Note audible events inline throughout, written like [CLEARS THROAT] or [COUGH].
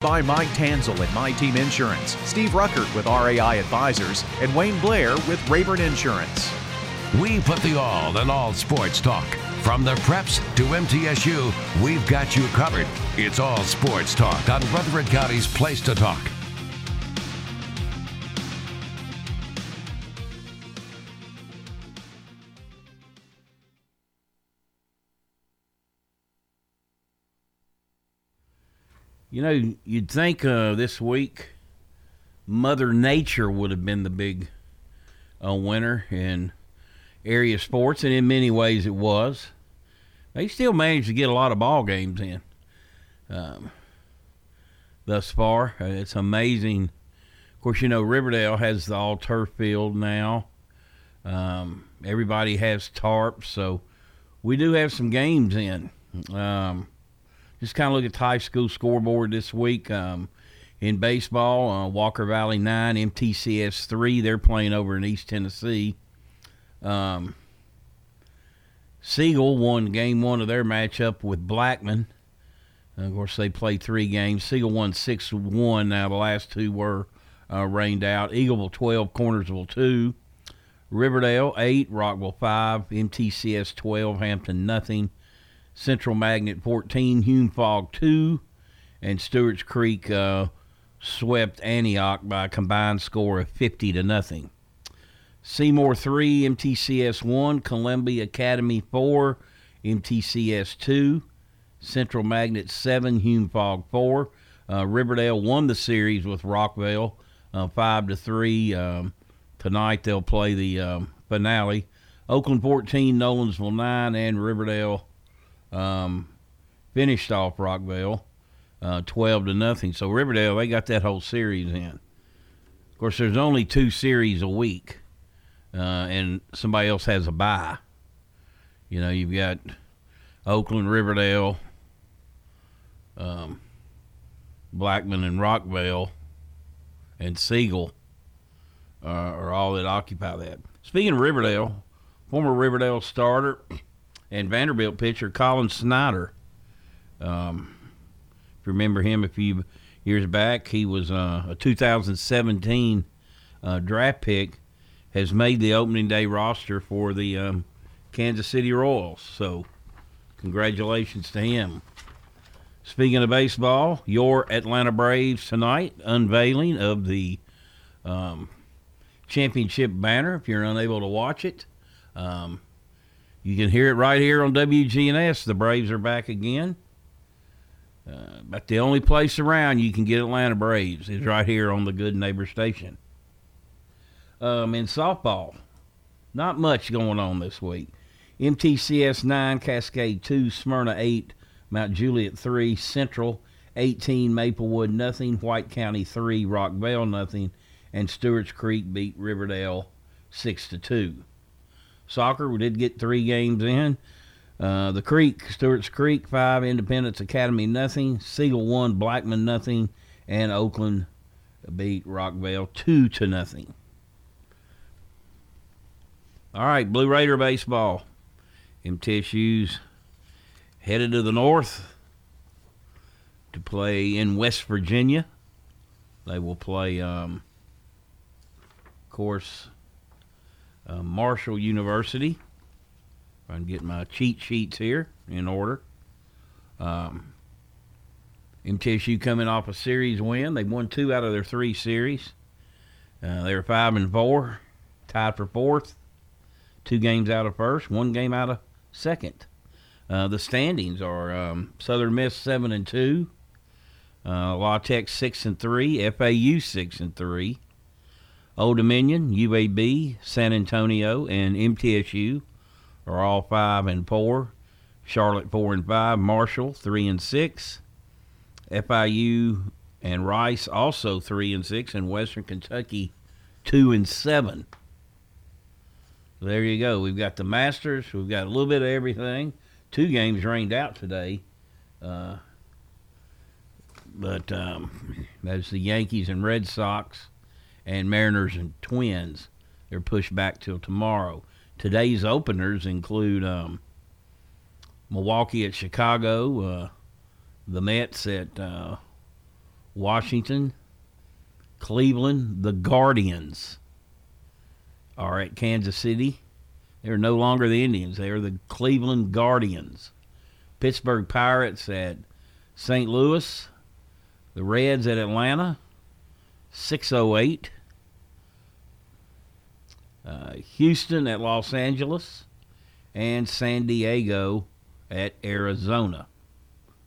By Mike Tanzel at My Team Insurance, Steve Ruckert with RAI Advisors, and Wayne Blair with Rayburn Insurance. We put the all in all sports talk. From the preps to MTSU, we've got you covered. It's all sports talk on Rutherford County's Place to Talk. You know, you'd think uh, this week Mother Nature would have been the big uh, winner in area sports, and in many ways it was. They still managed to get a lot of ball games in um, thus far. Uh, it's amazing. Of course, you know Riverdale has the all turf field now. Um, everybody has tarps, so we do have some games in. Um, just kind of look at the high school scoreboard this week. Um, in baseball, uh, Walker Valley 9, MTCS 3. They're playing over in East Tennessee. Um, Siegel won game one of their matchup with Blackman. Of course, they played three games. Siegel won 6 1. Now, the last two were uh, rained out. Eagleville 12, Cornersville 2. Riverdale 8, Rockvale 5, MTCS 12, Hampton nothing. Central Magnet 14, Hume-Fogg 2, and Stewart's Creek uh, swept Antioch by a combined score of 50 to nothing. Seymour 3, MTCS 1, Columbia Academy 4, MTCS 2, Central Magnet 7, Hume-Fogg 4. Uh, Riverdale won the series with Rockvale uh, 5 to 3. Um, tonight they'll play the um, finale. Oakland 14, Nolensville 9, and Riverdale um, finished off Rockvale uh, 12 to nothing. So Riverdale, they got that whole series in. Of course, there's only two series a week, uh, and somebody else has a bye. You know, you've got Oakland, Riverdale, um, Blackman, and Rockvale, and Siegel uh, are all that occupy that. Speaking of Riverdale, former Riverdale starter and Vanderbilt pitcher Collin Snider. Um, if you remember him a few years back, he was uh, a 2017 uh, draft pick, has made the opening day roster for the um, Kansas City Royals. So, congratulations to him. Speaking of baseball, your Atlanta Braves tonight unveiling of the um, championship banner. If you're unable to watch it, um, you can hear it right here on WGNS. The Braves are back again. Uh, but the only place around you can get Atlanta Braves is right here on the Good Neighbor Station. Um, in softball, not much going on this week. MTCS 9, Cascade 2, Smyrna 8, Mount Juliet 3, Central 18, Maplewood nothing, White County 3, Rockvale nothing, and Stewart's Creek beat Riverdale 6 to 2. Soccer, we did get three games in. Uh, the Creek, Stewart's Creek, five. Independence Academy, nothing. Siegel, one. Blackman, nothing. And Oakland beat Rockvale, two to nothing. All right, Blue Raider baseball. MTSU's headed to the north to play in West Virginia. They will play, um, of course, uh, Marshall University. I can get my cheat sheets here in order. Um, MTSU coming off a series win. They won two out of their three series. Uh, they were five and four, tied for fourth. Two games out of first, one game out of second. Uh, the standings are um, Southern Miss seven and two, uh, La Tech six and three, FAU six and three, Old Dominion, UAB, San Antonio, and MTSU are all five and four. Charlotte four and five. Marshall three and six. FIU and Rice also three and six, and Western Kentucky two and seven. There you go. We've got the Masters. We've got a little bit of everything. Two games rained out today. Uh, but um, that's the Yankees and Red Sox and Mariners and Twins. They're pushed back till tomorrow. Today's openers include um, Milwaukee at Chicago, uh, the Mets at uh, Washington, Cleveland, the Guardians are at Kansas City. They're no longer the Indians. They are the Cleveland Guardians. Pittsburgh Pirates at St. Louis. The Reds at Atlanta. 608. Uh, Houston at Los Angeles. And San Diego at Arizona.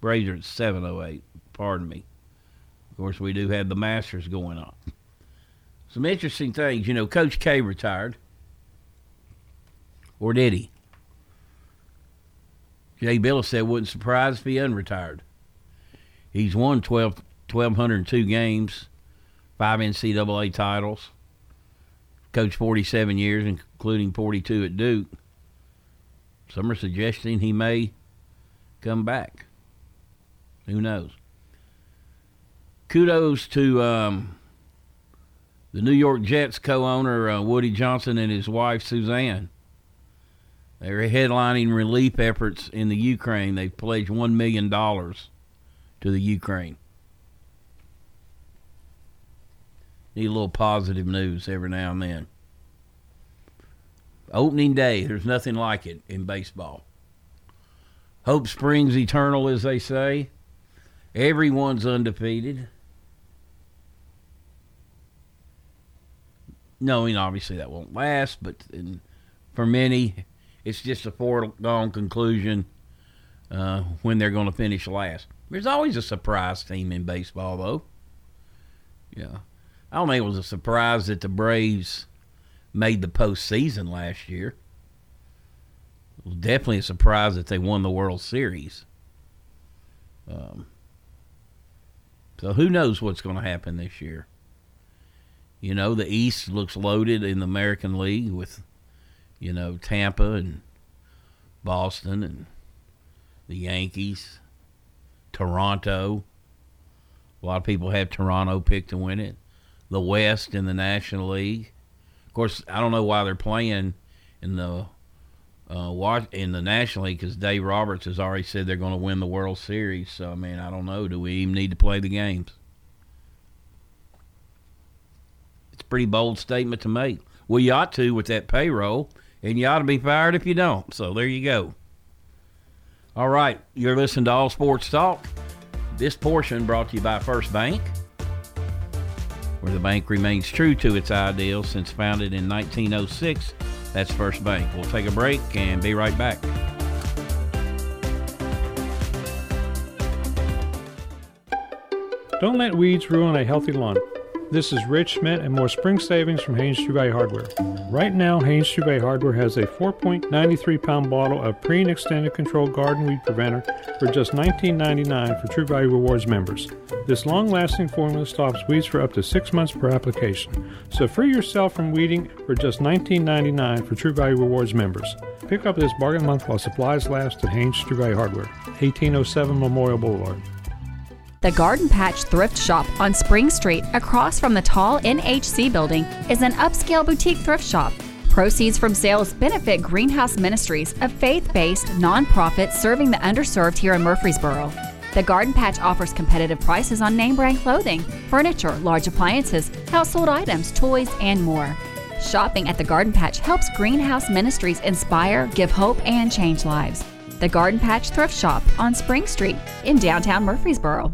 Are at 708. Pardon me. Of course, we do have the Masters going on. Some interesting things. You know, Coach K retired. Or did he? Jay Bilas said wouldn't surprise if he unretired. He's won 12, 1,202 games, five NCAA titles, coached 47 years, including 42 at Duke. Some are suggesting he may come back. Who knows? Kudos to um, the New York Jets co owner, uh, Woody Johnson, and his wife, Suzanne. They're headlining relief efforts in the Ukraine. They've pledged $1 million to the Ukraine. Need a little positive news every now and then. Opening day, there's nothing like it in baseball. Hope springs eternal, as they say. Everyone's undefeated. Knowing obviously that won't last, but for many, it's just a foregone conclusion uh, when they're going to finish last. There's always a surprise team in baseball, though. Yeah. I don't think it was a surprise that the Braves made the postseason last year. It was definitely a surprise that they won the World Series. Um, so who knows what's going to happen this year? You know, the East looks loaded in the American League with you know, Tampa and Boston and the Yankees, Toronto. A lot of people have Toronto picked to win it. The West in the National League. Of course, I don't know why they're playing in the uh, in the National League because Dave Roberts has already said they're going to win the World Series. So I mean, I don't know. Do we even need to play the games? It's a pretty bold statement to make. Well, you ought to with that payroll and you ought to be fired if you don't. So there you go. All right, you're listening to All Sports Talk. This portion brought to you by First Bank, where the bank remains true to its ideals since founded in 1906. That's First Bank. We'll take a break and be right back. Don't let weeds ruin a healthy lawn. This is Rich Schmidt and more spring savings from Haynes Value Hardware. Right now, Haynes Value Hardware has a 4.93 pound bottle of Preen extended control garden weed preventer for just $19.99 for True Value Rewards members. This long lasting formula stops weeds for up to six months per application. So free yourself from weeding for just $19.99 for True Value Rewards members. Pick up this bargain month while supplies last at Haynes True Value Hardware, 1807 Memorial Boulevard. The Garden Patch Thrift Shop on Spring Street, across from the tall NHC building, is an upscale boutique thrift shop. Proceeds from sales benefit Greenhouse Ministries, a faith based nonprofit serving the underserved here in Murfreesboro. The Garden Patch offers competitive prices on name brand clothing, furniture, large appliances, household items, toys, and more. Shopping at the Garden Patch helps Greenhouse Ministries inspire, give hope, and change lives. The Garden Patch Thrift Shop on Spring Street in downtown Murfreesboro.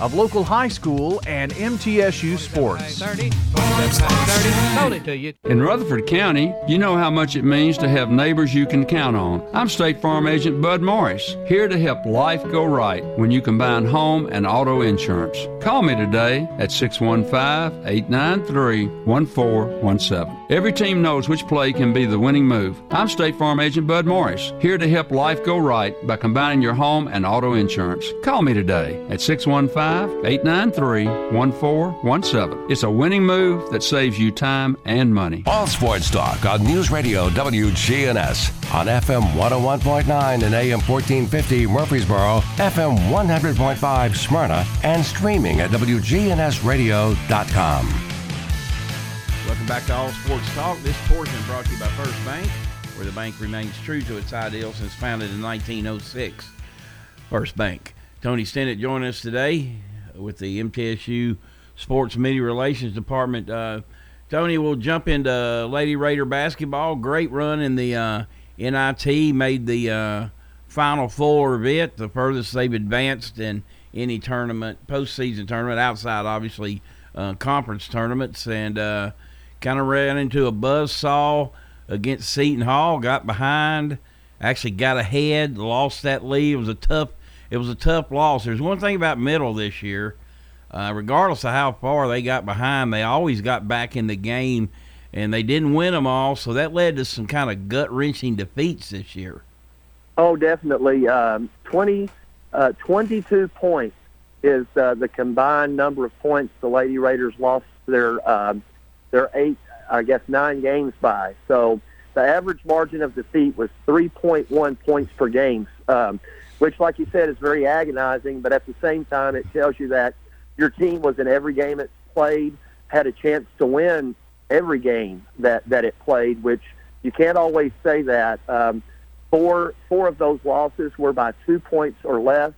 of local high school and MTSU sports. In Rutherford County, you know how much it means to have neighbors you can count on. I'm State Farm Agent Bud Morris, here to help life go right when you combine home and auto insurance. Call me today at 615 893 1417. Every team knows which play can be the winning move. I'm State Farm Agent Bud Morris, here to help life go right by combining your home and auto insurance. Call me today at 615 855 893 1417. It's a winning move that saves you time and money. All Sports Talk on News Radio WGNS on FM 101.9 and AM 1450 Murfreesboro, FM 100.5 Smyrna, and streaming at WGNSradio.com. Welcome back to All Sports Talk. This portion brought to you by First Bank, where the bank remains true to its ideals since founded in 1906. First Bank. Tony Stinnett joining us today with the MTSU Sports Media Relations Department. Uh, Tony, we'll jump into Lady Raider basketball. Great run in the uh, NIT, made the uh, Final Four of it, the furthest they've advanced in any tournament, postseason tournament, outside obviously uh, conference tournaments, and uh, kind of ran into a buzz saw against Seton Hall, got behind, actually got ahead, lost that lead. It was a tough, it was a tough loss. There's one thing about Middle this year, uh, regardless of how far they got behind, they always got back in the game, and they didn't win them all, so that led to some kind of gut wrenching defeats this year. Oh, definitely. Um, 20, uh, 22 points is uh, the combined number of points the Lady Raiders lost their um, their eight, I guess, nine games by. So the average margin of defeat was 3.1 points per game, um, which, like you said, is very agonizing. But at the same time, it tells you that your team was in every game it played, had a chance to win every game that that it played, which you can't always say that. Um, four four of those losses were by two points or less.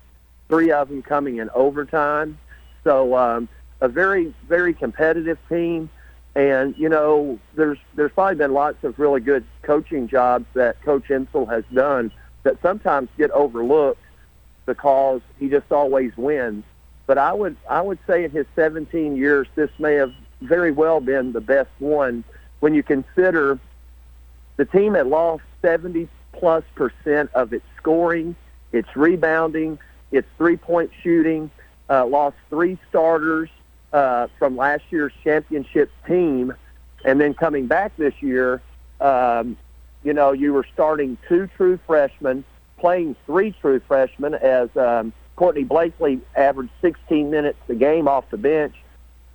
Three of them coming in overtime. So um, a very very competitive team. And you know, there's there's probably been lots of really good coaching jobs that Coach Insell has done that sometimes get overlooked because he just always wins. But I would I would say in his 17 years, this may have very well been the best one when you consider the team had lost 70 plus percent of its scoring, its rebounding, its three point shooting, uh, lost three starters uh, from last year's championship team, and then coming back this year, um, you know, you were starting two true freshmen, playing three true freshmen as um, Courtney Blakely averaged 16 minutes a game off the bench.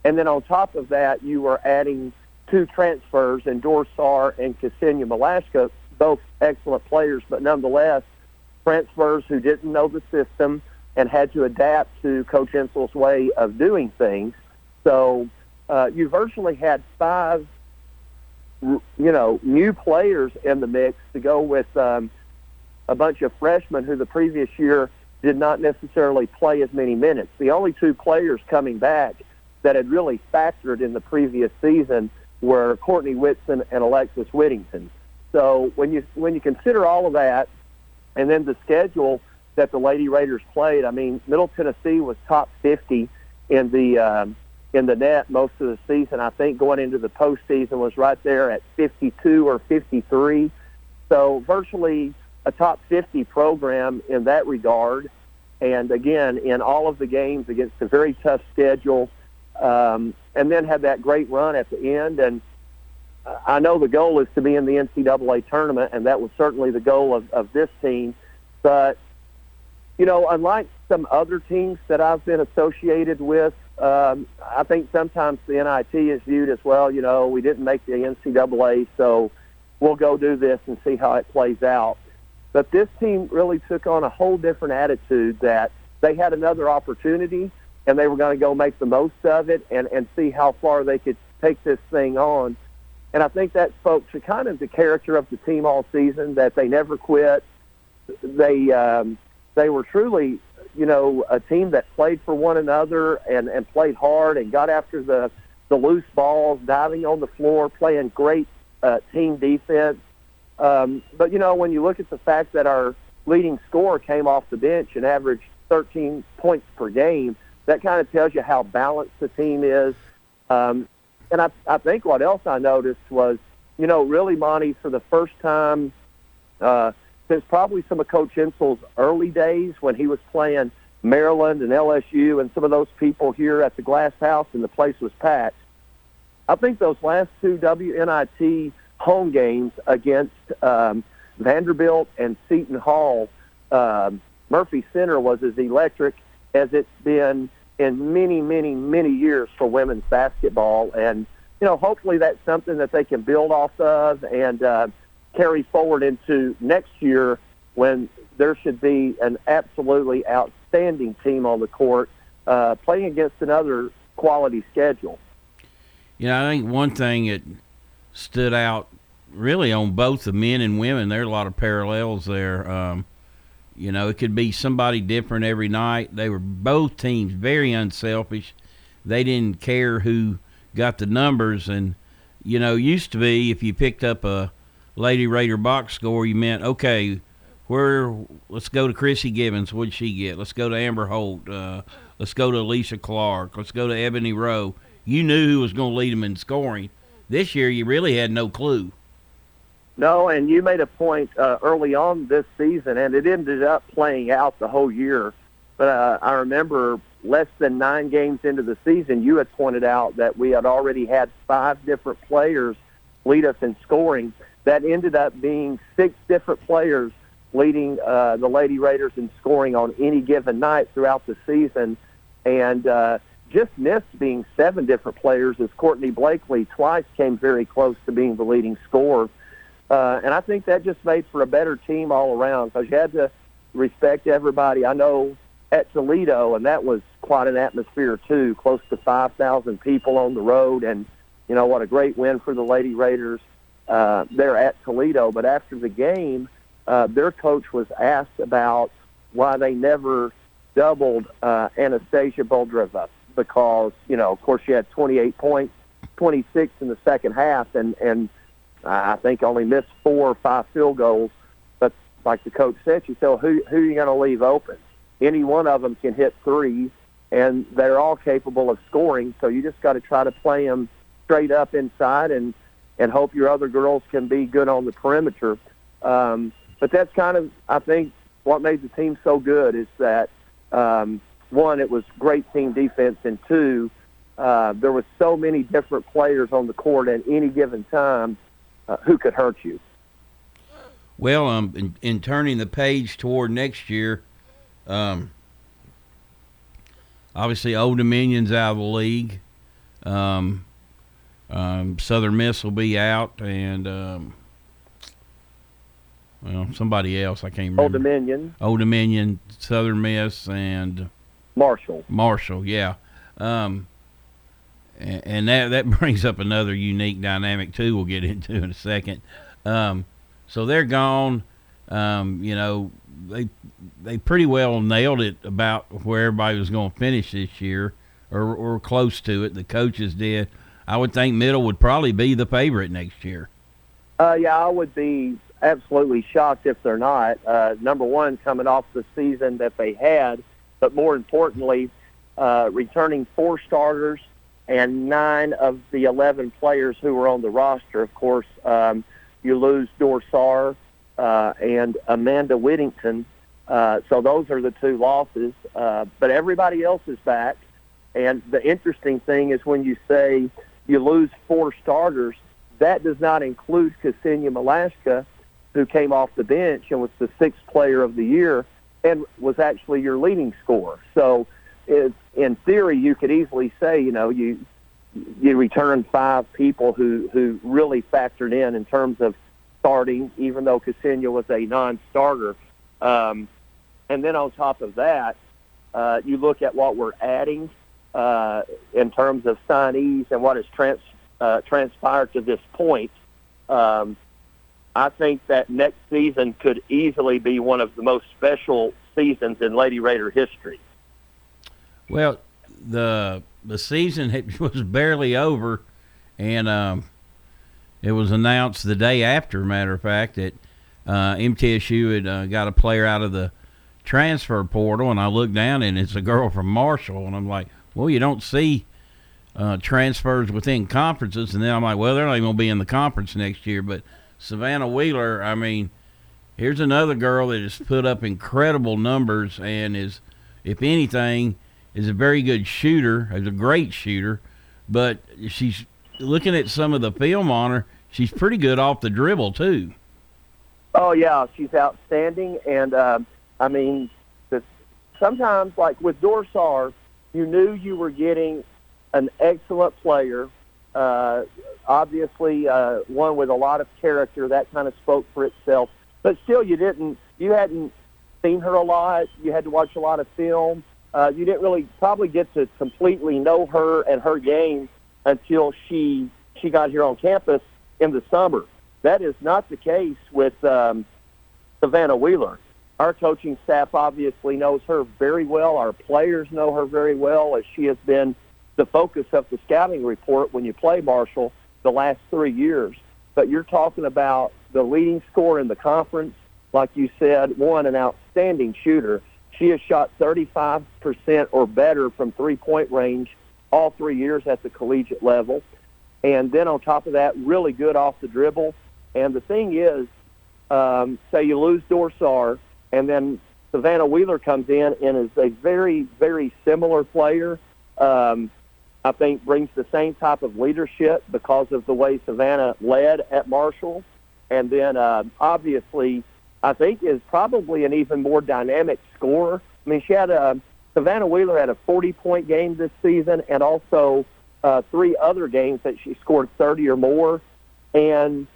And then on top of that, you were adding two transfers in Dorsar and Ksenia Malashka, both excellent players, but nonetheless, transfers who didn't know the system and had to adapt to Coach Insell's way of doing things. So uh, you virtually had five, you know, new players in the mix to go with um, a bunch of freshmen who the previous year did not necessarily play as many minutes. The only two players coming back that had really factored in the previous season were Courtney Whitson and Alexis Whittington. So when you when you consider all of that, and then the schedule that the Lady Raiders played, I mean, Middle Tennessee was top 50 in the um, in the net most of the season. I think going into the postseason was right there at 52 or 53. So virtually a top 50 program in that regard. And again, in all of the games against a very tough schedule, um, and then had that great run at the end. And I know the goal is to be in the NCAA tournament, and that was certainly the goal of, of this team. But, you know, unlike some other teams that I've been associated with, um, I think sometimes the NIT is viewed as well. You know, we didn't make the NCAA, so we'll go do this and see how it plays out. But this team really took on a whole different attitude that they had another opportunity and they were going to go make the most of it and, and see how far they could take this thing on. And I think that spoke to kind of the character of the team all season that they never quit. They um, they were truly you know, a team that played for one another and, and played hard and got after the, the loose balls, diving on the floor, playing great uh, team defense. Um, but, you know, when you look at the fact that our leading scorer came off the bench and averaged 13 points per game, that kind of tells you how balanced the team is. Um, and I, I think what else I noticed was, you know, really, Monty, for the first time uh, – since probably some of Coach Insell's early days when he was playing Maryland and LSU and some of those people here at the Glass House and the place was packed. I think those last two WNIT home games against um, Vanderbilt and Seton Hall, um, Murphy Center was as electric as it's been in many, many, many years for women's basketball. And, you know, hopefully that's something that they can build off of and uh, carry forward into next year when there should be an absolutely outstanding team on the court uh, playing against another quality schedule. You know, I think one thing that stood out really on both the men and women, there are a lot of parallels there. Um, you know, it could be somebody different every night. They were both teams very unselfish. They didn't care who got the numbers. And, you know, used to be if you picked up a Lady Raider box score, you meant, okay, where let's go to Chrissy Givens. What'd she get? Let's go to Amber Holt. Uh, let's go to Alysha Clark. Let's go to Ebony Rowe. You knew who was going to lead them in scoring. This year, you really had no clue. No, and you made a point uh, early on this season, and it ended up playing out the whole year. But uh, I remember less than nine games into the season, you had pointed out that we had already had five different players lead us in scoring. That ended up being six different players leading uh, the Lady Raiders in scoring on any given night throughout the season, and uh, just missed being seven different players as Courtney Blakely twice came very close to being the leading scorer. Uh, and I think that just made for a better team all around because you had to respect everybody. I know at Toledo, and that was quite an atmosphere too, close to 5,000 people on the road, and you know what a great win for the Lady Raiders uh, there at Toledo. But after the game, uh, their coach was asked about why they never doubled uh, Anastasia Boldyreva because you know, of course, she had 28 points, 26 in the second half, and and I think only missed four or five field goals. But like the coach said, she said, who who are you going to leave open? Any one of them can hit threes, and they're all capable of scoring. So you just got to try to play them straight up inside and and hope your other girls can be good on the perimeter. Um, but that's kind of, I think, what made the team so good is that um, one, it was great team defense, and two, uh, there was so many different players on the court at any given time uh, who could hurt you. Well, um, in, in turning the page toward next year, um, obviously Old Dominion's out of the league. Um, um, Southern Miss will be out, and um, well, somebody else I can't remember. Old Dominion. Old Dominion, Southern Miss, and Marshall. Marshall, yeah. Um, and, and that that [LAUGHS] brings up another unique dynamic too. We'll get into in a second. Um, so they're gone. Um, you know, they they pretty well nailed it about where everybody was going to finish this year, or or close to it. The coaches did. I would think Middle would probably be the favorite next year. Uh, yeah, I would be absolutely shocked if they're not. Uh, number one, coming off the season that they had, but more importantly, uh, returning four starters and nine of the 11 players who were on the roster. Of course, um, you lose Dorsar uh, and Amanda Whittington. Uh, so those are the two losses. Uh, but everybody else is back. And the interesting thing is when you say you lose four starters, that does not include Ksenia Malashka, who came off the bench and was the sixth player of the year and was actually your leading scorer. So, it, in theory, you could easily say, you know, you you return five people who who really factored in in terms of starting, even though Ksenia was a non-starter. Um, and then on top of that, uh, you look at what we're adding uh, in terms of signees and what has trans, uh, transpired to this point. Um, I think that next season could easily be one of the most special seasons in Lady Raider history. Well, the the season [LAUGHS] was barely over, and um, it was announced the day after. Matter of fact, that uh, MTSU had uh, got a player out of the transfer portal, and I looked down and it's a girl from Marshall, and I'm like, well, you don't see uh, transfers within conferences, and then I'm like, well, they're not even gonna be in the conference next year, but Savannah Wheeler, I mean, here's another girl that has put up incredible numbers and is, if anything, is a very good shooter, is a great shooter, but she's looking at some of the film on her. She's pretty good off the dribble too. Oh yeah, she's outstanding, and uh, I mean, sometimes like with Dorsar, you knew you were getting an excellent player. Uh, obviously, uh, one with a lot of character. That kind of spoke for itself. But still, you didn't. You hadn't seen her a lot. You had to watch a lot of film. Uh, you didn't really probably get to completely know her and her game until she she got here on campus in the summer. That is not the case with um, Savannah Wheeler. Our coaching staff obviously knows her very well. Our players know her very well, as she has been the focus of the scouting report when you play Marshall the last three years. But you're talking about the leading scorer in the conference, like you said, one, an outstanding shooter. She has shot 35% or better from three point range all three years at the collegiate level. And then on top of that, really good off the dribble. And the thing is, um, say you lose Dorsar, and then Savannah Wheeler comes in and is a very, very similar player. Um, I think brings the same type of leadership because of the way Savannah led at Marshall. And then uh, obviously, I think is probably an even more dynamic scorer. I mean, she had a Savannah Wheeler had a 40 point game this season, and also uh, three other games that she scored 30 or more. And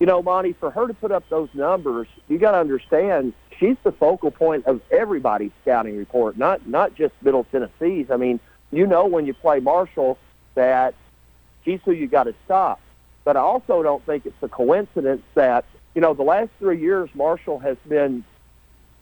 you know, Monty, for her to put up those numbers, you got to understand she's the focal point of everybody's scouting report, not not just Middle Tennessee's. I mean, you know when you play Marshall that she's who you got to stop. But I also don't think it's a coincidence that you know the last three years Marshall has been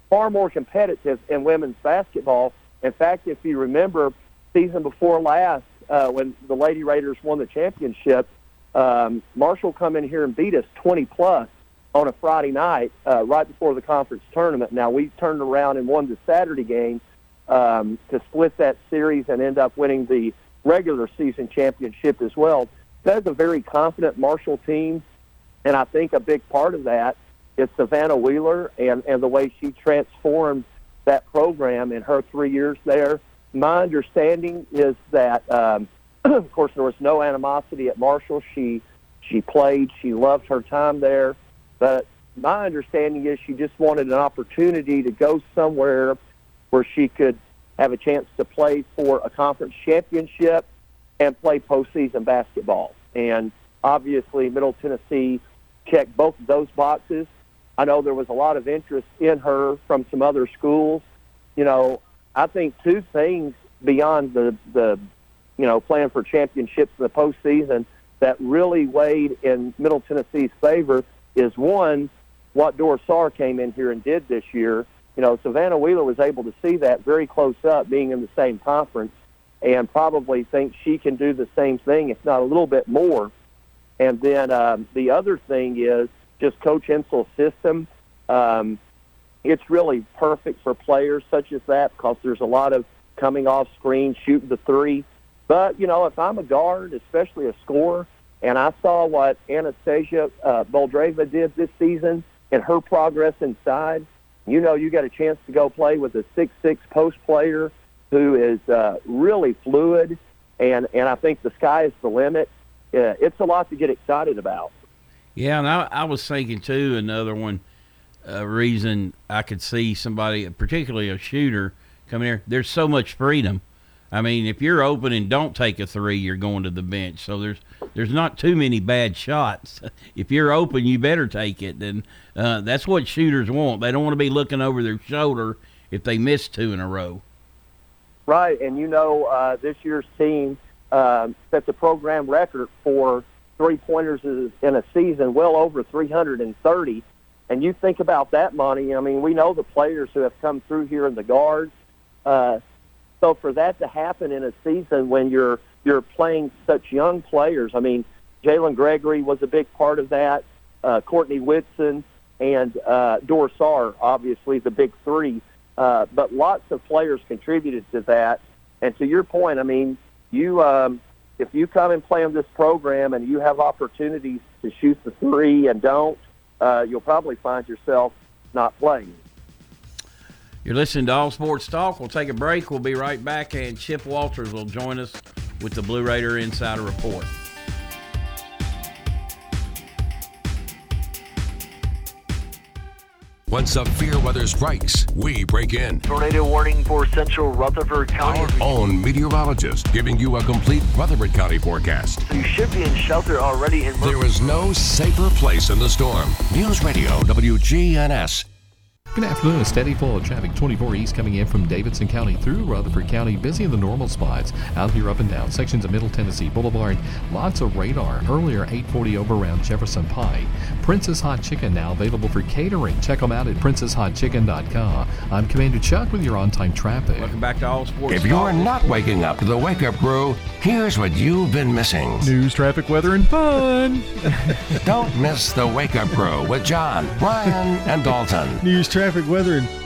far more competitive in women's basketball. In fact, if you remember, season before last, uh, when the Lady Raiders won the championship, um, Marshall come in here and beat us 20 plus on a Friday night uh, right before the conference tournament. Now we turned around and won the Saturday game um, to split that series and end up winning the regular season championship as well. That's a very confident Marshall team, and I think a big part of that is Savannah Wheeler and, and the way she transformed that program in her three years there. My understanding is that, um, [CLEARS THROAT] of course, there was no animosity at Marshall. She she played. She loved her time there. But my understanding is she just wanted an opportunity to go somewhere where she could have a chance to play for a conference championship and play postseason basketball. And obviously, Middle Tennessee checked both of those boxes. I know there was a lot of interest in her from some other schools. You know, I think two things beyond the the you know playing for championships in the postseason that really weighed in Middle Tennessee's favor is one what Dorsar came in here and did this year. You know, Savannah Wheeler was able to see that very close up, being in the same conference, and probably thinks she can do the same thing, if not a little bit more. And then um, the other thing is just Coach Insell's system. Um, it's really perfect for players such as that because there's a lot of coming off screen, shooting the three. But, you know, if I'm a guard, especially a scorer, and I saw what Anastasia uh, Boldyreva did this season and her progress inside, you know you got a chance to go play with a six-six post player who is uh, really fluid, and, and I think the sky is the limit. Uh, it's a lot to get excited about. Yeah, and I, I was thinking too. Another one uh, reason I could see somebody, particularly a shooter, coming here. There's so much freedom. I mean, if you're open and don't take a three, you're going to the bench. So there's there's not too many bad shots. [LAUGHS] if you're open, you better take it. And uh, that's what shooters want. They don't want to be looking over their shoulder if they miss two in a row. Right, and you know uh, this year's team uh, set the program record for three pointers in a season, well over 330. And you think about that Monty. I mean, we know the players who have come through here in the guards. Uh, so for that to happen in a season when you're you're playing such young players, I mean, Jalynn Gregory was a big part of that. Uh, Courtney Whitson and uh, Dorsar, obviously the big three. Uh, but lots of players contributed to that. And to your point, I mean, you um, if you come and play in this program and you have opportunities to shoot the three and don't, uh, you'll probably find yourself not playing. You're listening to All Sports Talk. We'll take a break. We'll be right back, and Chip Walters will join us with the Blue Raider Insider Report. Once When severe weather strikes, we break in. Tornado warning for central Rutherford County. Our own meteorologist giving you a complete Rutherford County forecast. So you should be in shelter already in There is no safer place in the storm. News Radio WGNS. Good afternoon. A steady flow of traffic 24 east coming in from Davidson County through Rutherford County. Busy in the normal spots. Out here up and down sections of Middle Tennessee Boulevard. Lots of radar. Earlier 840 over around Jefferson Pike. Prince's Hot Chicken now available for catering. Check them out at princeshotchicken.com. I'm Commander Chuck with your on-time traffic. Welcome back to All Sports. If you're not waking up to the wake up crew, here's what you've been missing. News, traffic, weather, and fun. [LAUGHS] Don't miss the wake up crew with John, Ryan, and Dalton. News, traffic, weather, and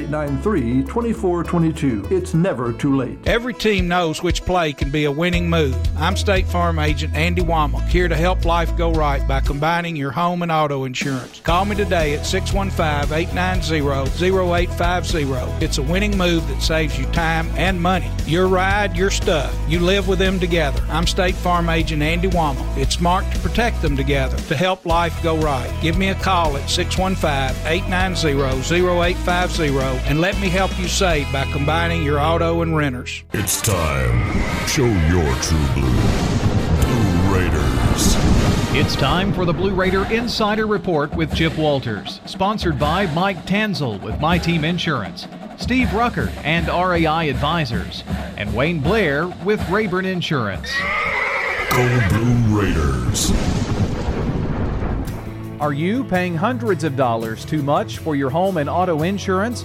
893 2422. It's never too late. Every team knows which play can be a winning move. I'm State Farm Agent Andy Womack, here to help life go right by combining your home and auto insurance. Call me today at 615 890 0850. It's a winning move that saves you time and money. Your ride, your stuff. You live with them together. I'm State Farm Agent Andy Womack. It's smart to protect them together to help life go right. Give me a call at 615 890 0850 and let me help you save by combining your auto and renters. It's time. Show your true blue. Blue Raiders. It's time for the Blue Raider Insider Report with Chip Walters, sponsored by Mike Tanzel with My Team Insurance, Steve Rucker and RAI Advisors, and Wayne Blair with Rayburn Insurance. Go Blue Raiders. Are you paying hundreds of dollars too much for your home and auto insurance?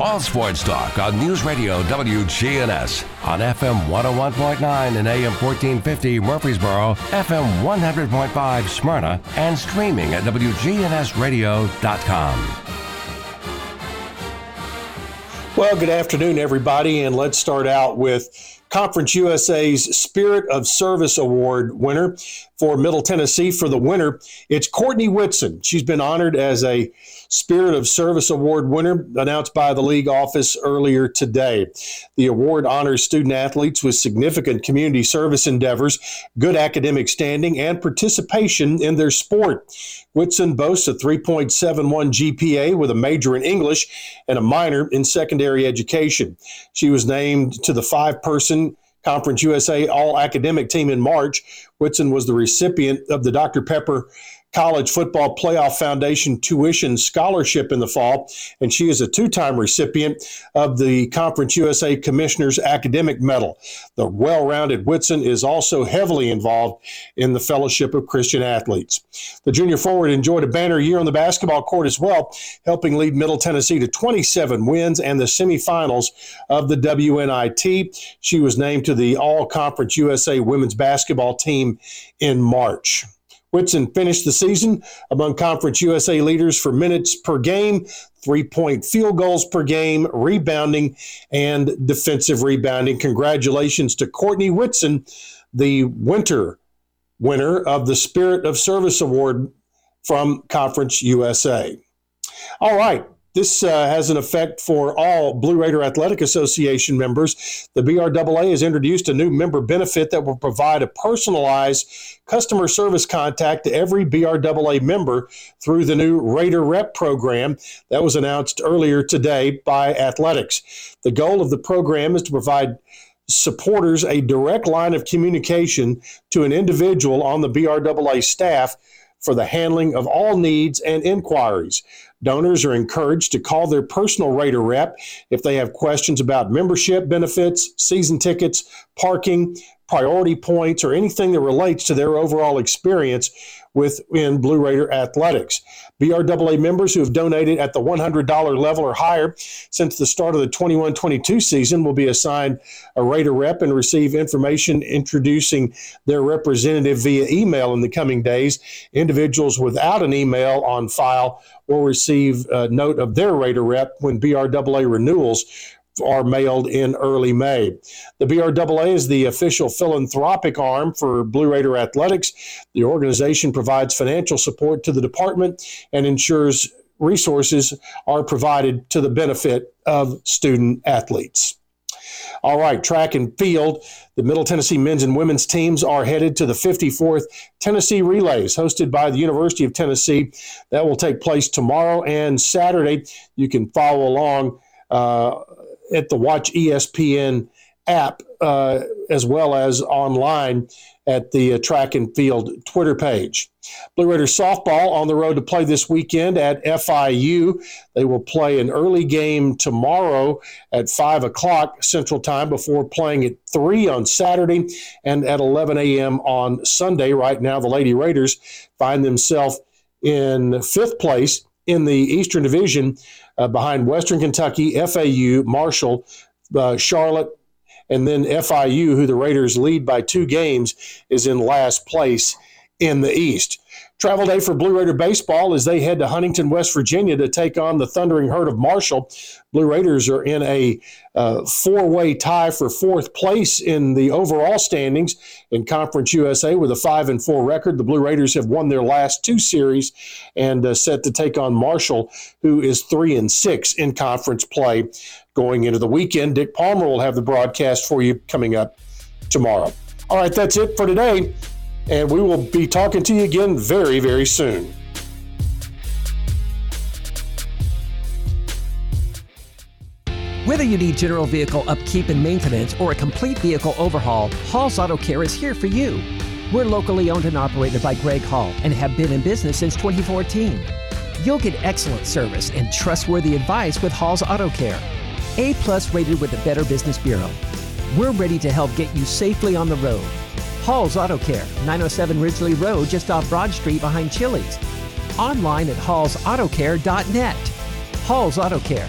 All sports talk on News Radio WGNS on FM 101.9 and AM 1450 Murfreesboro, FM 100.5 Smyrna, and streaming at WGNSradio.com. Well, good afternoon, everybody, and let's start out with Conference USA's Spirit of Service Award winner for Middle Tennessee for the winner. It's Courtney Whitson. She's been honored as a Spirit of Service Award winner announced by the league office earlier today. The award honors student athletes with significant community service endeavors, good academic standing, and participation in their sport. Whitson boasts a 3.71 GPA with a major in English and a minor in secondary education. She was named to the five person Conference USA All Academic Team in March. Whitson was the recipient of the Dr. Pepper College Football Playoff Foundation tuition scholarship in the fall, and she is a two time recipient of the Conference USA Commissioner's Academic Medal. The well rounded Whitson is also heavily involved in the Fellowship of Christian Athletes. The junior forward enjoyed a banner year on the basketball court as well, helping lead Middle Tennessee to 27 wins and the semifinals of the WNIT. She was named to the All Conference USA women's basketball team in March. Whitson finished the season among Conference USA leaders for minutes per game, three point field goals per game, rebounding, and defensive rebounding. Congratulations to Courtney Whitson, the winter winner of the Spirit of Service Award from Conference USA. All right. This uh, has an effect for all Blue Raider Athletic Association members. The BRAA has introduced a new member benefit that will provide a personalized customer service contact to every BRAA member through the new Raider Rep program that was announced earlier today by Athletics. The goal of the program is to provide supporters a direct line of communication to an individual on the BRAA staff for the handling of all needs and inquiries. Donors are encouraged to call their personal Raider rep if they have questions about membership benefits, season tickets, parking, priority points, or anything that relates to their overall experience within Blue Raider athletics. BRAA members who have donated at the $100 level or higher since the start of the 21 22 season will be assigned a Raider rep and receive information introducing their representative via email in the coming days. Individuals without an email on file will receive a note of their Raider rep when BRAA renewals are mailed in early May. The BRAA is the official philanthropic arm for Blue Raider Athletics. The organization provides financial support to the department and ensures resources are provided to the benefit of student athletes. All right, track and field. The Middle Tennessee men's and women's teams are headed to the 54th Tennessee Relays, hosted by the University of Tennessee. That will take place tomorrow and Saturday. You can follow along uh, at the Watch ESPN app uh, as well as online at the uh, track and field Twitter page. Blue Raiders softball on the road to play this weekend at FIU. They will play an early game tomorrow at 5 o'clock Central Time before playing at 3 on Saturday and at 11 a.m. on Sunday. Right now, the Lady Raiders find themselves in fifth place in the Eastern Division uh, behind Western Kentucky, FAU, Marshall, uh, Charlotte, and then FIU, who the Raiders lead by two games, is in last place in the East. Travel day for Blue Raider baseball as they head to Huntington, West Virginia to take on the Thundering Herd of Marshall. Blue Raiders are in a uh, four way tie for fourth place in the overall standings in Conference USA with a 5 and 4 record. The Blue Raiders have won their last two series and uh, set to take on Marshall, who is 3 and 6 in conference play going into the weekend. Dick Palmer will have the broadcast for you coming up tomorrow. All right, that's it for today and we will be talking to you again very, very soon. Whether you need general vehicle upkeep and maintenance or a complete vehicle overhaul, Hall's Auto Care is here for you. We're locally owned and operated by Greg Hall and have been in business since 2014. You'll get excellent service and trustworthy advice with Hall's Auto Care. A plus rated with the Better Business Bureau. We're ready to help get you safely on the road Hall's Auto Care, 907 Ridgely Road, just off Broad Street behind Chili's. Online at hallsautocare.net. Hall's Auto Care.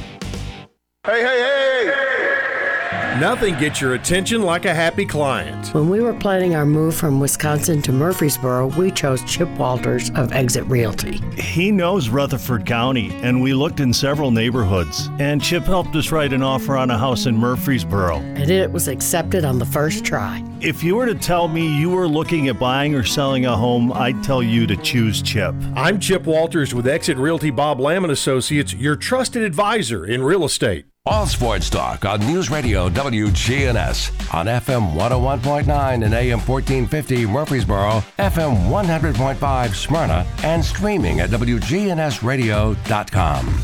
Hey, hey, hey! Nothing gets your attention like a happy client. When we were planning our move from Wisconsin to Murfreesboro, we chose Chip Walters of Exit Realty. He knows Rutherford County, and we looked in several neighborhoods. And Chip helped us write an offer on a house in Murfreesboro. And it was accepted on the first try. If you were to tell me you were looking at buying or selling a home, I'd tell you to choose Chip. I'm Chip Walters with Exit Realty Bob Lamb and Associates, your trusted advisor in real estate. All Sports Talk on News Radio WGNS on FM 101.9 and AM 1450 Murfreesboro, FM 100.5 Smyrna, and streaming at WGNSradio.com.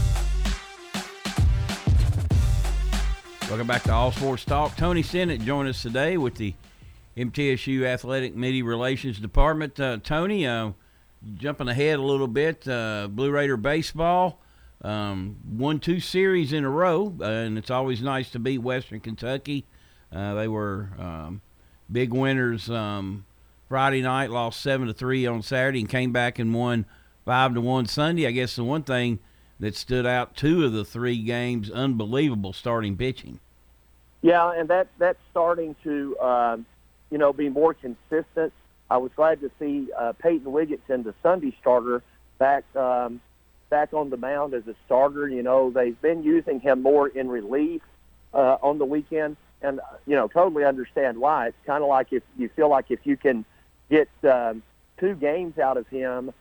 Welcome back to All Sports Talk. Tony Stinnett joined us today with the MTSU Athletic Media Relations Department. Uh, Tony, uh, jumping ahead a little bit, uh, Blue Raider Baseball um, won two series in a row, uh, and it's always nice to beat Western Kentucky. Uh, they were um, big winners um, Friday night, lost seven to three on Saturday, and came back and won five to one Sunday. I guess the one thing that stood out two of the three games, unbelievable starting pitching. Yeah, and that that's starting to um, you know be more consistent. I was glad to see uh, Peyton Wigginton, the Sunday starter, back um, back on the mound as a starter. You know, they've been using him more in relief uh, on the weekend, and you know, totally understand why. It's kind of like if you feel like if you can get um, two games out of him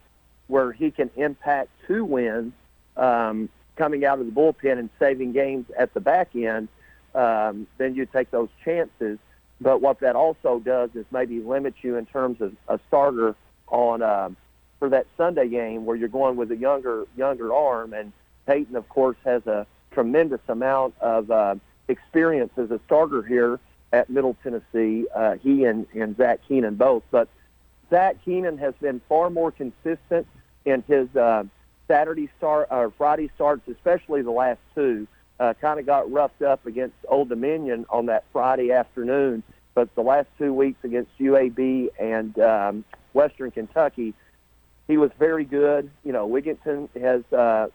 where he can impact two wins um, coming out of the bullpen and saving games at the back end, um, then you take those chances. But what that also does is maybe limit you in terms of a starter on um, for that Sunday game where you're going with a younger younger arm. And Peyton, of course, has a tremendous amount of uh, experience as a starter here at Middle Tennessee. Uh, he and, and Zach Keenan both. But Zach Keenan has been far more consistent in his uh, Saturday start or Friday starts, especially the last two. Uh, kind of got roughed up against Old Dominion on that Friday afternoon, but the last two weeks against UAB and um, Western Kentucky, he was very good. You know, Wigginton has uh,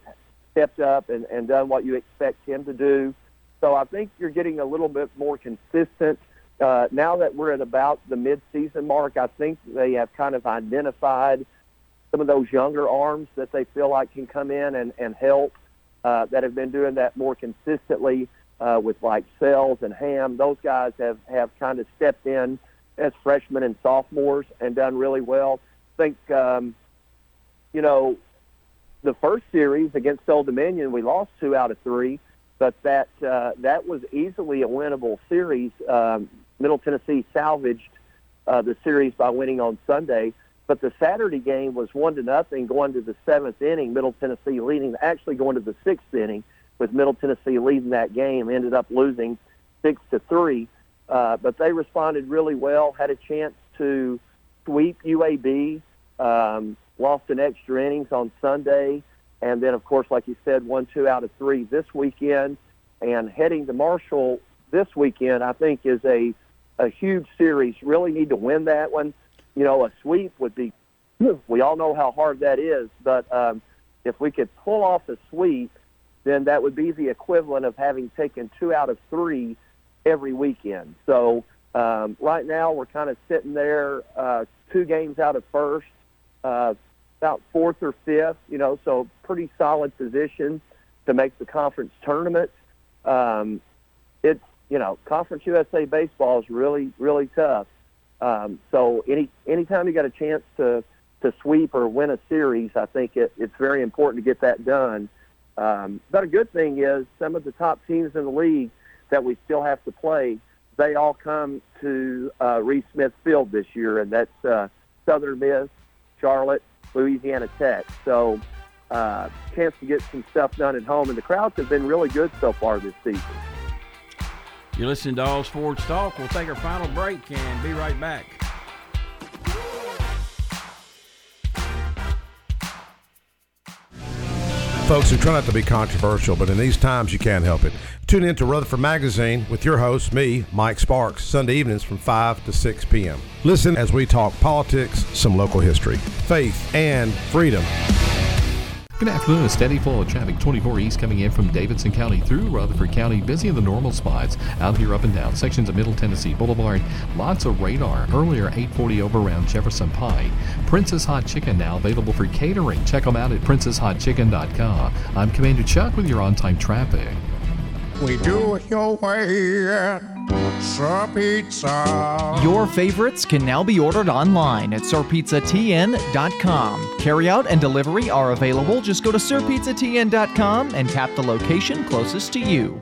stepped up and, and done what you expect him to do. So I think you're getting a little bit more consistent. Uh, now that we're at about the mid-season mark, I think they have kind of identified some of those younger arms that they feel like can come in and, and help uh, that have been doing that more consistently uh, with like Sells and Ham. Those guys have, have kind of stepped in as freshmen and sophomores and done really well. I think, um, you know, the first series against Old Dominion, we lost two out of three, but that uh, that was easily a winnable series. Um, Middle Tennessee salvaged uh, the series by winning on Sunday. But the Saturday game was one to nothing going to the seventh inning. Middle Tennessee leading, actually going to the sixth inning with Middle Tennessee leading that game. Ended up losing six to three, uh, but they responded really well. Had a chance to sweep UAB. Um, lost in extra innings on Sunday, and then of course, like you said, one two out of three this weekend. And heading to Marshall this weekend, I think is a a huge series. Really need to win that one you know, a sweep would be. We all know how hard that is, but um, if we could pull off a sweep, then that would be the equivalent of having taken two out of three every weekend. So um, right now we're kind of sitting there, uh, two games out of first, uh, about fourth or fifth. You know, so pretty solid position to make the conference tournament. Um, it's you know, Conference USA baseball is really really tough. Um, so any anytime you got a chance to to sweep or win a series, I think it, it's very important to get that done. Um, but a good thing is some of the top teams in the league that we still have to play, they all come to uh, Reese Smith Field this year, and that's uh, Southern Miss, Charlotte, Louisiana Tech. So uh, chance to get some stuff done at home, and the crowds have been really good so far this season. You're listening to All Sports Talk. We'll take our final break and be right back. Folks, we try not to be controversial, but in these times you can't help it. Tune in to Rutherford Magazine with your host, me, Mike Sparks, Sunday evenings from 5 to 6 p.m. Listen as we talk politics, some local history, faith, and freedom. Good afternoon. A steady flow of traffic 24 east coming in from Davidson County through Rutherford County. Busy in the normal spots. Out here up and down sections of Middle Tennessee Boulevard. Lots of radar. Earlier 840 over around Jefferson Pike. Prince's Hot Chicken now available for catering. Check them out at princeshotchicken.com. I'm Commander Chuck with your on-time traffic. We do it your way at Sir Pizza. Your favorites can now be ordered online at sirpizzatn.com. Carryout and delivery are available. Just go to sirpizzatn.com and tap the location closest to you.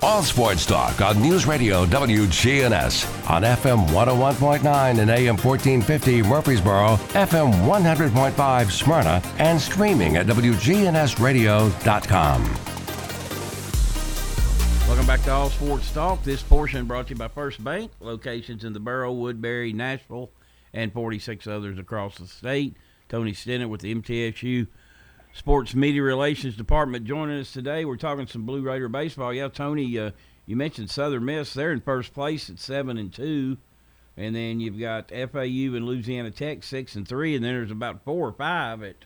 All Sports Talk on News Radio WGNS on FM 101.9 and AM 1450 Murfreesboro, FM 100.5 Smyrna, and streaming at WGNSradio.com. Welcome back to All Sports Talk. This portion brought to you by First Bank, locations in the Borough, Woodbury, Nashville, and 46 others across the state. Tony Stinnett with the MTSU Sports Media Relations Department joining us today. We're talking some Blue Raider baseball. Yeah, Tony, uh, you mentioned Southern Miss. They're in first place at seven and two, and then you've got FAU and Louisiana Tech six and three, and then there's about four or five at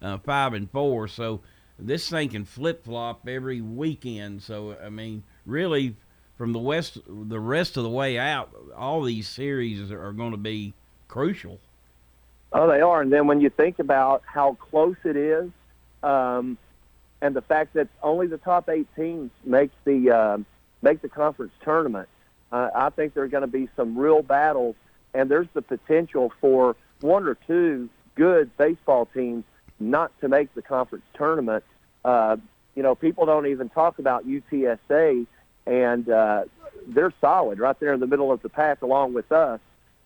uh, five and four. So this thing can flip flop every weekend. So I mean, really, from the west, the rest of the way out, all these series are going to be crucial. Oh, they are. And then when you think about how close it is, um, and the fact that only the top eight teams make the uh, make the conference tournament, uh, I think there are going to be some real battles, and there's the potential for one or two good baseball teams not to make the conference tournament. Uh, you know, people don't even talk about UTSA, and uh, they're solid right there in the middle of the pack along with us.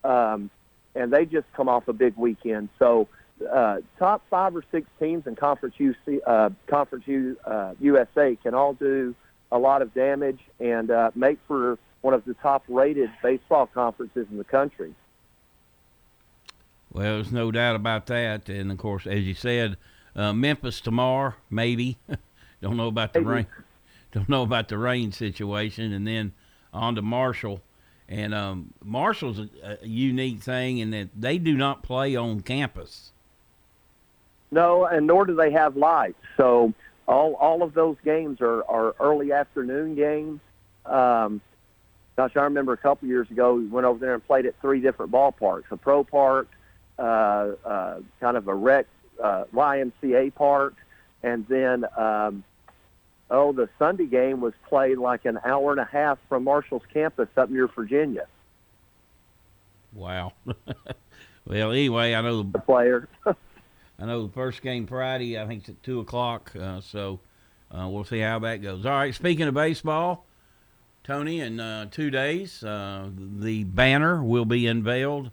Um, and they just come off a big weekend. So, uh, top five or six teams in Conference UC, uh, Conference U, uh, USA can all do a lot of damage and uh, make for one of the top-rated baseball conferences in the country. Well, there's no doubt about that. And of course, as you said, uh, Memphis tomorrow, maybe. [LAUGHS] Don't know about the Maybe. rain. Don't know about the rain situation, and then on to Marshall. And um, Marshall's a, a unique thing in that they do not play on campus. No, and nor do they have lights. So all all of those games are, are early afternoon games. Um, gosh, I remember a couple years ago we went over there and played at three different ballparks: a pro park, uh, uh, kind of a rec uh, YMCA park, and then um, oh, the Sunday game was played like an hour and a half from Marshall's campus up near Virginia. Wow. [LAUGHS] well, anyway, I know the player. [LAUGHS] I know the first game Friday. I think it's at two o'clock. Uh, so uh, we'll see how that goes. All right. Speaking of baseball, Tony, in uh, two days, uh, the banner will be unveiled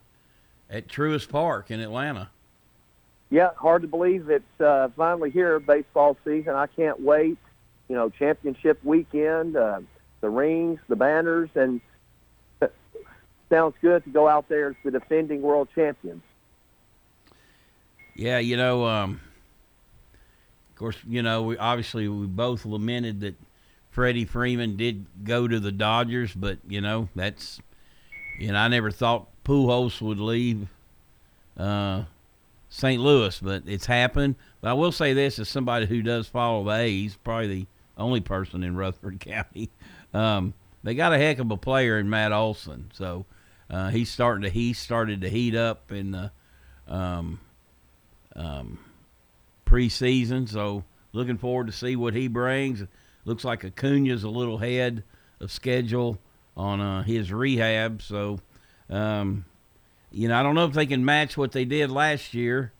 at Truist Park in Atlanta. Yeah, hard to believe it's uh, finally here, baseball season. I can't wait. You know, championship weekend, uh, the rings, the banners, and sounds good to go out there as the defending world champions. Yeah, you know, um, of course, you know, we obviously we both lamented that Freddie Freeman did go to the Dodgers, but you know that's, you know, I never thought Pujols would leave uh, St. Louis, but it's happened. But I will say this: as somebody who does follow the A's, probably the only person in Rutherford [LAUGHS] County, um, they got a heck of a player in Matt Olson. So uh, he's starting to he started to heat up in the um, um, preseason. So looking forward to see what he brings. Looks like Acuna's a little ahead of schedule on uh, his rehab. So, um, you know, I don't know if they can match what they did last year.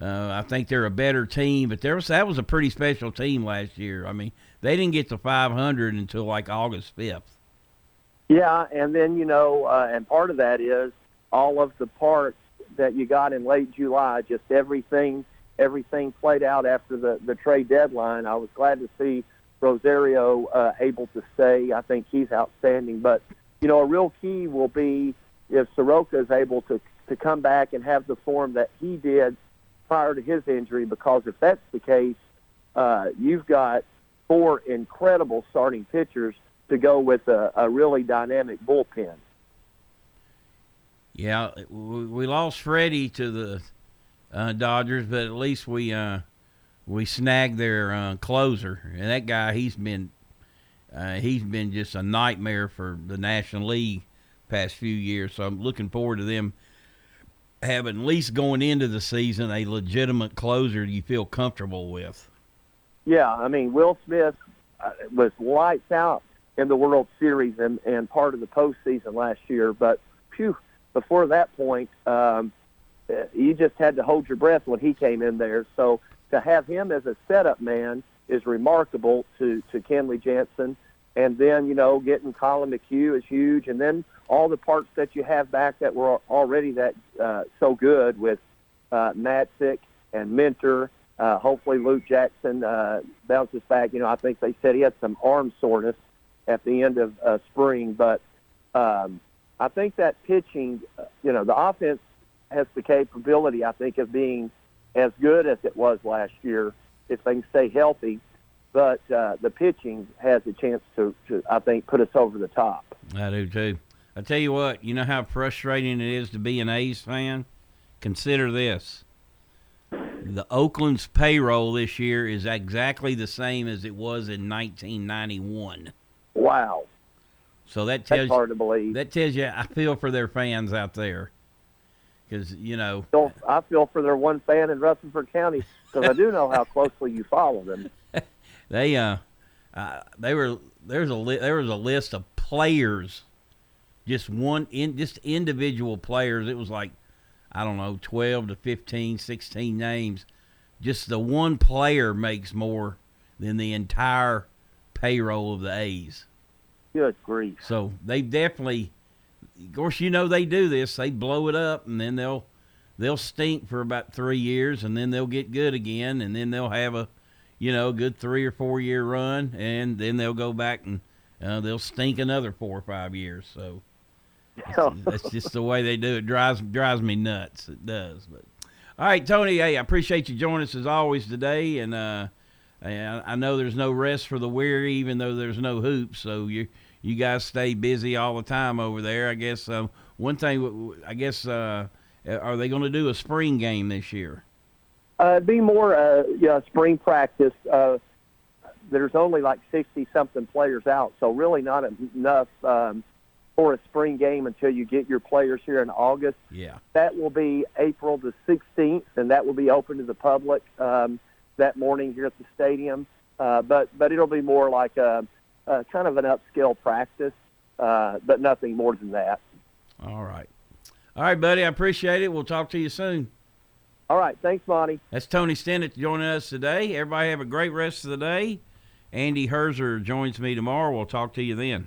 Uh, I think they're a better team, but there was that was a pretty special team last year. I mean, they didn't get to 500 until like August 5th. Yeah, and then you know, uh, and part of that is all of the parts that you got in late July. Just everything, everything played out after the the trade deadline. I was glad to see Rosario uh, able to stay. I think he's outstanding. But you know, a real key will be if Soroka is able to to come back and have the form that he did prior to his injury. Because if that's the case, uh, you've got four incredible starting pitchers to go with a, a really dynamic bullpen. Yeah, we, lost Freddie to the uh, Dodgers, but at least we uh, we snagged their uh, closer, and that guy he's been uh, he's been just a nightmare for the National League past few years. So I'm looking forward to them having at least going into the season a legitimate closer you feel comfortable with. Yeah, I mean Will Smith uh, was lights out in the World Series and, and part of the postseason last year, but phew, before that point, um, you just had to hold your breath when he came in there. So to have him as a setup man is remarkable to to Kenley Jansen, and then you know getting Collin McHugh is huge, and then all the parts that you have back that were already that uh, so good with uh, Matzek and Minter. Uh, hopefully Luke Jackson uh, bounces back. You know, I think they said he had some arm soreness at the end of uh, spring, but um, I think that pitching, uh, you know, the offense has the capability, I think, of being as good as it was last year if they can stay healthy. But uh, the pitching has a chance to, to, I think, put us over the top. I do too. I tell you what, you know how frustrating it is to be an A's fan? Consider this. The Oakland's payroll this year is exactly the same as it was in 1991. Wow. So that tells That's hard to believe. That tells you I feel for their fans out there. Because, you know. So I feel for their one fan in Rutherford County because I do know how closely you follow them. [LAUGHS] they uh, uh they were there's a li- there was a list of players just one in just individual players it was like I don't know, 12 to 15, 16 names. Just the one player makes more than the entire payroll of the A's. Good grief. So they definitely, of course, you know they do this. They blow it up, and then they'll they'll stink for about three years, and then they'll get good again, and then they'll have a, you know, good three or four year run, and then they'll go back and uh, they'll stink another four or five years. So that's, [LAUGHS] that's just the way they do it. drives drives me nuts. It does. But all right, Tony. Hey, I appreciate you joining us as always today, and uh, I know there's no rest for the weary, even though there's no hoops. So you you guys stay busy all the time over there. I guess um, one thing, I guess, uh, are they going to do a spring game this year? Uh, be more uh, yeah, spring practice. Uh, there's only like 60 something players out, so really not enough um, for a spring game until you get your players here in August. Yeah. That will be April the 16th, and that will be open to the public um, that morning here at the stadium. Uh, but but it'll be more like a uh, kind of an upscale practice, uh, but nothing more than that. All right. All right, buddy. I appreciate it. We'll talk to you soon. All right. Thanks, Monty. That's Tony Stinnett joining us today. Everybody have a great rest of the day. Andy Herzer joins me tomorrow. We'll talk to you then.